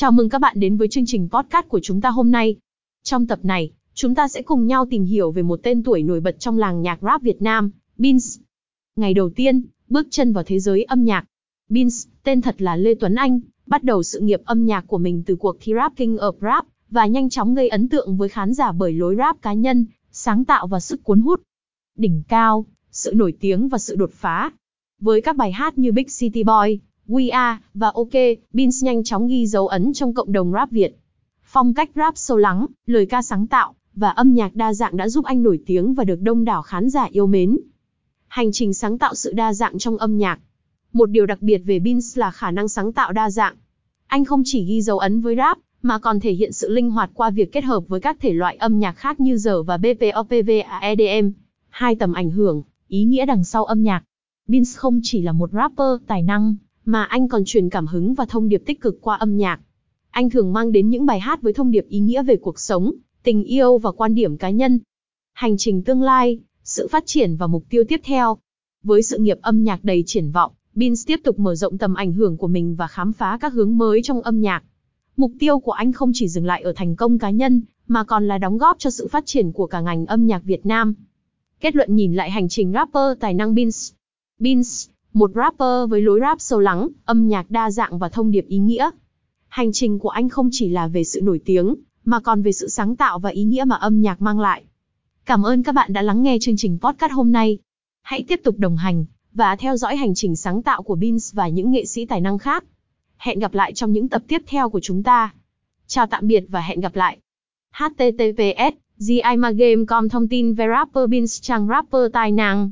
Chào mừng các bạn đến với chương trình podcast của chúng ta hôm nay. Trong tập này, chúng ta sẽ cùng nhau tìm hiểu về một tên tuổi nổi bật trong làng nhạc rap Việt Nam, Beans. Ngày đầu tiên, bước chân vào thế giới âm nhạc. Beans, tên thật là Lê Tuấn Anh, bắt đầu sự nghiệp âm nhạc của mình từ cuộc thi Rap King of Rap, và nhanh chóng gây ấn tượng với khán giả bởi lối rap cá nhân, sáng tạo và sức cuốn hút. Đỉnh cao, sự nổi tiếng và sự đột phá. Với các bài hát như Big City Boy, We Are và OK, Beans nhanh chóng ghi dấu ấn trong cộng đồng rap Việt. Phong cách rap sâu lắng, lời ca sáng tạo và âm nhạc đa dạng đã giúp anh nổi tiếng và được đông đảo khán giả yêu mến. Hành trình sáng tạo sự đa dạng trong âm nhạc. Một điều đặc biệt về Beans là khả năng sáng tạo đa dạng. Anh không chỉ ghi dấu ấn với rap, mà còn thể hiện sự linh hoạt qua việc kết hợp với các thể loại âm nhạc khác như giờ và BPOPV EDM. Hai tầm ảnh hưởng, ý nghĩa đằng sau âm nhạc. Beans không chỉ là một rapper tài năng, mà anh còn truyền cảm hứng và thông điệp tích cực qua âm nhạc. Anh thường mang đến những bài hát với thông điệp ý nghĩa về cuộc sống, tình yêu và quan điểm cá nhân. Hành trình tương lai, sự phát triển và mục tiêu tiếp theo. Với sự nghiệp âm nhạc đầy triển vọng, Beans tiếp tục mở rộng tầm ảnh hưởng của mình và khám phá các hướng mới trong âm nhạc. Mục tiêu của anh không chỉ dừng lại ở thành công cá nhân, mà còn là đóng góp cho sự phát triển của cả ngành âm nhạc Việt Nam. Kết luận nhìn lại hành trình rapper tài năng Beans. Beans, một rapper với lối rap sâu lắng, âm nhạc đa dạng và thông điệp ý nghĩa. Hành trình của anh không chỉ là về sự nổi tiếng, mà còn về sự sáng tạo và ý nghĩa mà âm nhạc mang lại. Cảm ơn các bạn đã lắng nghe chương trình podcast hôm nay. Hãy tiếp tục đồng hành và theo dõi hành trình sáng tạo của Beans và những nghệ sĩ tài năng khác. Hẹn gặp lại trong những tập tiếp theo của chúng ta. Chào tạm biệt và hẹn gặp lại. HTTPS, GIMAGame.com thông tin về rapper Beans trang rapper tài năng.